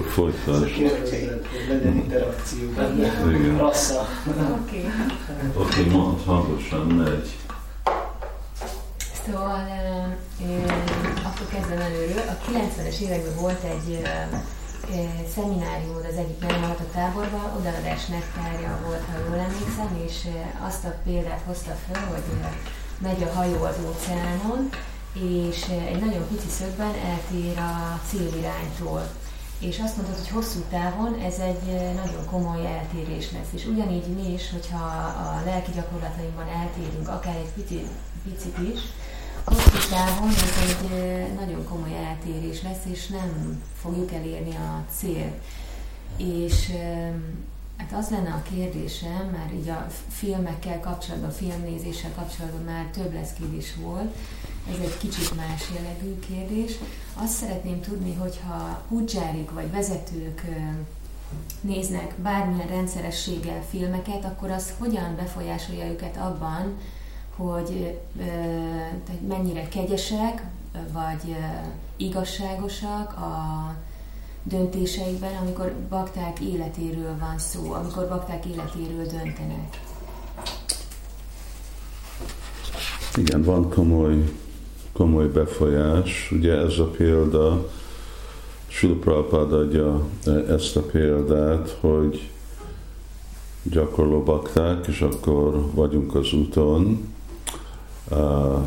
akkor folytasd. Hogy legyen interakció benne. Igen. Rassza. Oké. Oké, mondd hangosan, megy. Szóval akkor kezdem előről. A 90-es években volt egy ö, ö, szeminárium az egyik nem a táborban, odaadás nektárja volt, ha jól emlékszem, és azt a példát hozta föl, hogy megy a hajó az óceánon, és egy nagyon pici szögben eltér a céliránytól. És azt mondtad, hogy hosszú távon ez egy ö, nagyon komoly eltérés lesz. És ugyanígy mi is, hogyha a lelki gyakorlatainkban eltérünk, akár egy picit, picit is, hosszú távon ez egy ö, nagyon komoly eltérés lesz, és nem fogjuk elérni a célt. És hát az lenne a kérdésem, már így a filmekkel kapcsolatban, filmnézéssel kapcsolatban már több lesz kérdés volt, ez egy kicsit más jellegű kérdés. Azt szeretném tudni, hogyha pudzsárik vagy vezetők néznek bármilyen rendszerességgel filmeket, akkor az hogyan befolyásolja őket abban, hogy mennyire kegyesek, vagy igazságosak a döntéseikben, amikor bakták életéről van szó, amikor bakták életéről döntenek. Igen, van komoly, komoly befolyás. Ugye ez a példa, Sula Prabhupada adja ezt a példát, hogy gyakorló bakták, és akkor vagyunk az úton,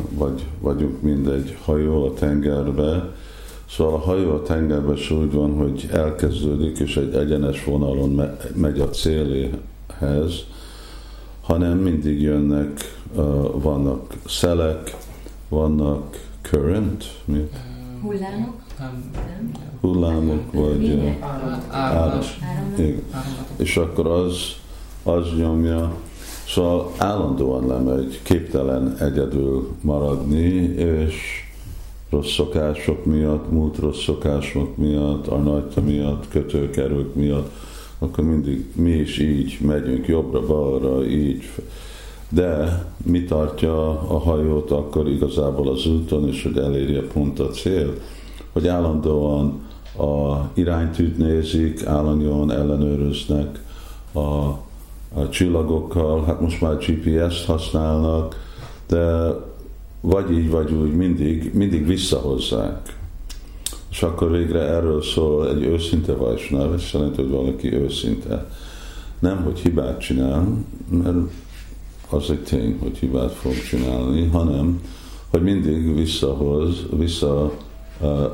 vagy vagyunk mindegy hajó a tengerbe. Szóval a hajó a tengerben is úgy van, hogy elkezdődik, és egy egyenes vonalon megy a céléhez, hanem mindig jönnek, vannak szelek, vannak current, mi? Hullámok? Nem. Hullámok, vagy. Áramlatok. És akkor az, az nyomja, szóval állandóan lemegy, képtelen egyedül maradni, és rossz szokások miatt, múlt rossz szokások miatt, a nagyta miatt, kötőkerők miatt, akkor mindig mi is így megyünk, jobbra-balra, így. De mi tartja a hajót akkor igazából az úton, és hogy elérje pont a cél, hogy állandóan a iránytűt nézik, állandóan ellenőröznek a, a csillagokkal, hát most már GPS-t használnak, de vagy így, vagy úgy mindig, mindig visszahozzák. És akkor végre erről szól egy őszinte vajsnáv, ez jelenti, hogy valaki őszinte. Nem, hogy hibát csinál, mert az egy tény, hogy hibát fog csinálni, hanem, hogy mindig visszahoz, vissza uh,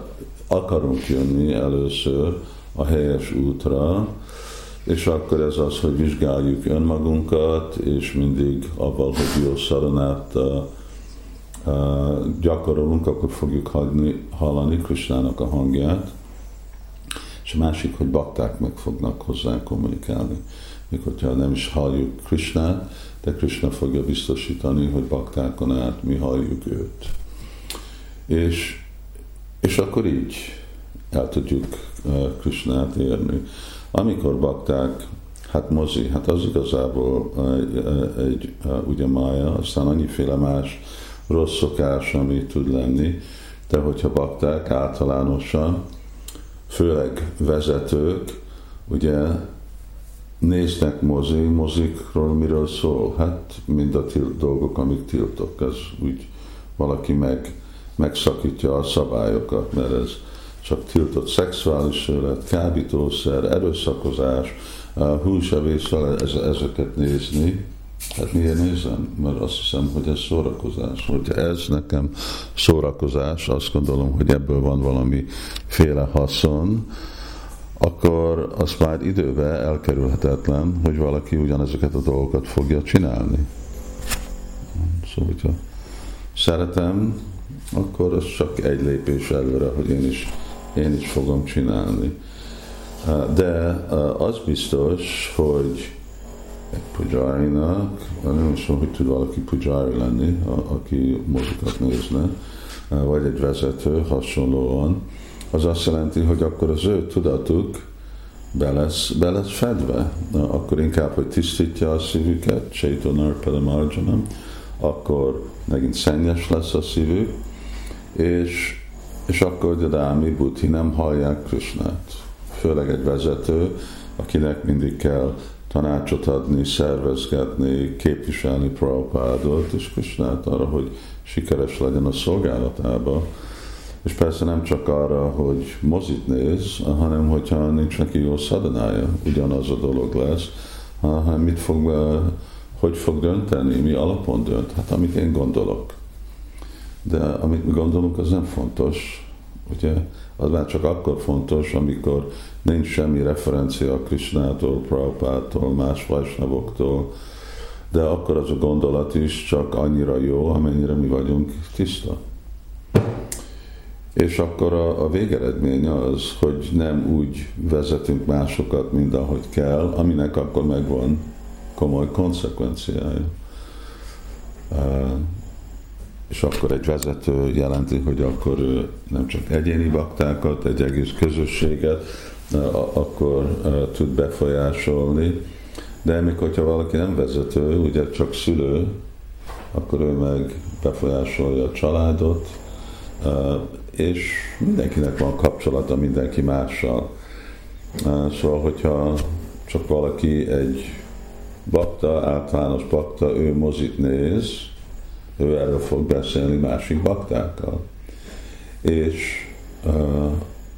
akarunk jönni először a helyes útra, és akkor ez az, hogy vizsgáljuk önmagunkat, és mindig avval, hogy jó szaronát uh, gyakorolunk, akkor fogjuk hagyni, hallani Krisnának a hangját, és a másik, hogy bakták meg fognak hozzá kommunikálni. Még hogyha nem is halljuk Krisnát, de Krishna fogja biztosítani, hogy baktákon át mi halljuk őt. És, és akkor így el tudjuk Krishnát érni. Amikor bakták, hát mozi, hát az igazából egy, egy ugye mája, aztán annyiféle más rossz szokás, ami tud lenni, de hogyha bakták általánosan, főleg vezetők, ugye néznek mozi, mozikról miről szól? Hát mind a til- dolgok, amik tiltok, ez úgy valaki meg, megszakítja a szabályokat, mert ez csak tiltott szexuális élet, kábítószer, erőszakozás, húsevészel ez, ezeket nézni. Hát miért nézem? Mert azt hiszem, hogy ez szórakozás. Hogyha ez nekem szórakozás, azt gondolom, hogy ebből van valami féle haszon, akkor az már idővel elkerülhetetlen, hogy valaki ugyanezeket a dolgokat fogja csinálni. Szóval, hogyha szeretem, akkor az csak egy lépés előre, hogy én is, én is fogom csinálni. De az biztos, hogy egy pujárinak, nem is hogy tud valaki pujári lenni, aki mozikat nézne, vagy egy vezető hasonlóan, az azt jelenti, hogy akkor az ő tudatuk be lesz, be lesz fedve. Na, akkor inkább, hogy tisztítja a szívüket, Chaitanya Padamarjanam, akkor megint szennyes lesz a szívük, és, és akkor Dadámi Buddhi nem hallják Krishnát. főleg egy vezető, akinek mindig kell tanácsot adni, szervezgetni, képviselni Prabhupádot és Krishnát arra, hogy sikeres legyen a szolgálatába. És persze nem csak arra, hogy mozit néz, hanem hogyha nincs neki jó szadanája, ugyanaz a dolog lesz, hanem mit fog, hogy fog dönteni, mi alapon dönt, hát amit én gondolok. De amit mi gondolunk, az nem fontos, ugye? Az már csak akkor fontos, amikor nincs semmi referencia Krishnától, Prabhupától, más vajsnavoktól, de akkor az a gondolat is csak annyira jó, amennyire mi vagyunk tiszta. És akkor a, a végeredmény az, hogy nem úgy vezetünk másokat, mint ahogy kell, aminek akkor megvan komoly konsekvenciája. És akkor egy vezető jelenti, hogy akkor nem csak egyéni baktákat, egy egész közösséget, akkor tud befolyásolni, de még hogyha valaki nem vezető, ugye csak szülő, akkor ő meg befolyásolja a családot, és mindenkinek van kapcsolata mindenki mással. Szóval, hogyha csak valaki egy bakta, általános bakta, ő mozit néz, ő erről fog beszélni másik baktákkal. És uh,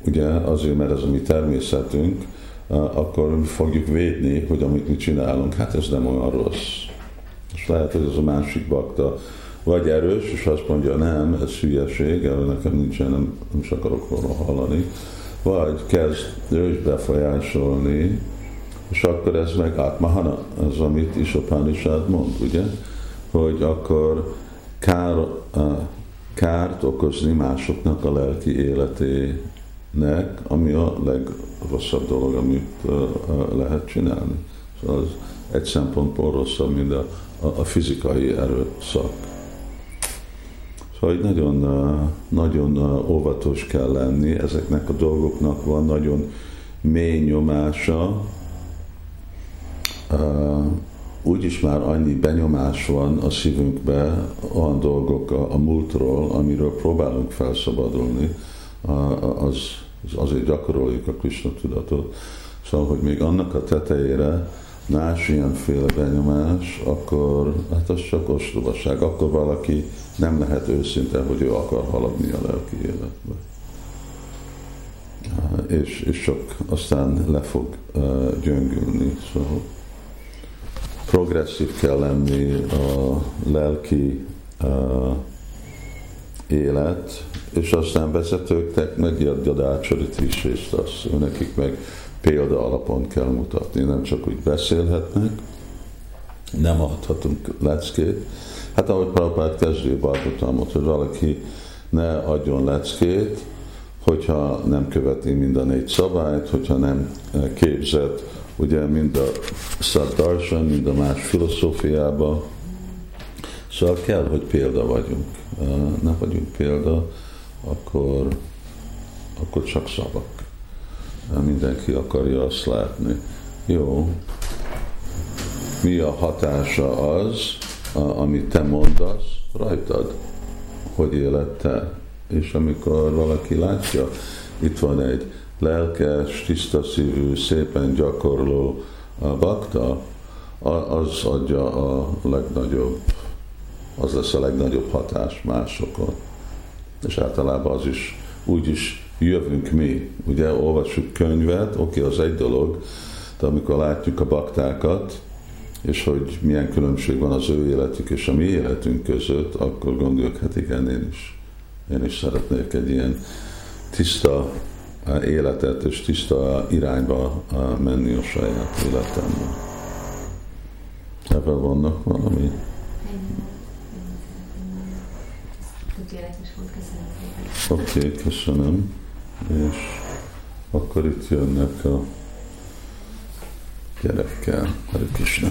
ugye azért, mert ez a mi természetünk, uh, akkor fogjuk védni, hogy amit mi csinálunk, hát ez nem olyan rossz. És lehet, hogy ez a másik bakta vagy erős, és azt mondja, nem, ez hülyeség, erről nekem nincsen, nem, nem is akarok róla hallani, vagy kezd ő is befolyásolni, és akkor ez meg átmahana, az, amit is a mond, ugye? Hogy akkor kár, kárt okozni másoknak a lelki életének, ami a legrosszabb dolog, amit lehet csinálni. Szóval az egy szempontból rosszabb, mint a, a, fizikai erőszak. Szóval nagyon, nagyon óvatos kell lenni, ezeknek a dolgoknak van nagyon mély nyomása, úgyis már annyi benyomás van a szívünkbe, olyan dolgok a, a múltról, amiről próbálunk felszabadulni, az, az azért gyakoroljuk a Krishna tudatot. Szóval, hogy még annak a tetejére más ilyenféle benyomás, akkor hát az csak ostobaság. Akkor valaki nem lehet őszinte, hogy ő akar haladni a lelki életbe. És, és csak aztán le fog uh, gyöngülni. Szóval progresszív kell lenni a lelki uh, élet, és aztán vezetőknek meg Jadácsarit is részt az, nekik meg példa alapon kell mutatni, nem csak úgy beszélhetnek, nem adhatunk leckét. Hát ahogy Prabhupád kezdő Barkotalmot, hogy valaki ne adjon leckét, hogyha nem követi mind a négy szabályt, hogyha nem képzett ugye mind a Szaddarsan, mind a más filozófiába. Szóval kell, hogy példa vagyunk. Nem vagyunk példa, akkor, akkor csak szavak. Mindenki akarja azt látni. Jó, mi a hatása az, amit te mondasz rajtad, hogy éled te. És amikor valaki látja, itt van egy lelkes, tiszta szívű, szépen gyakorló bakta, az adja a legnagyobb, az lesz a legnagyobb hatás másokon. És általában az is, úgy is jövünk mi. Ugye olvassuk könyvet, oké, okay, az egy dolog, de amikor látjuk a baktákat, és hogy milyen különbség van az ő életük és a mi életünk között, akkor gondoljuk, hát igen, én is, én is szeretnék egy ilyen tiszta életet és tiszta irányba menni a saját életemben. Ebben vannak valami? Oké, okay, köszönöm. És akkor itt jönnek a gyerekkel. Hare Krishna.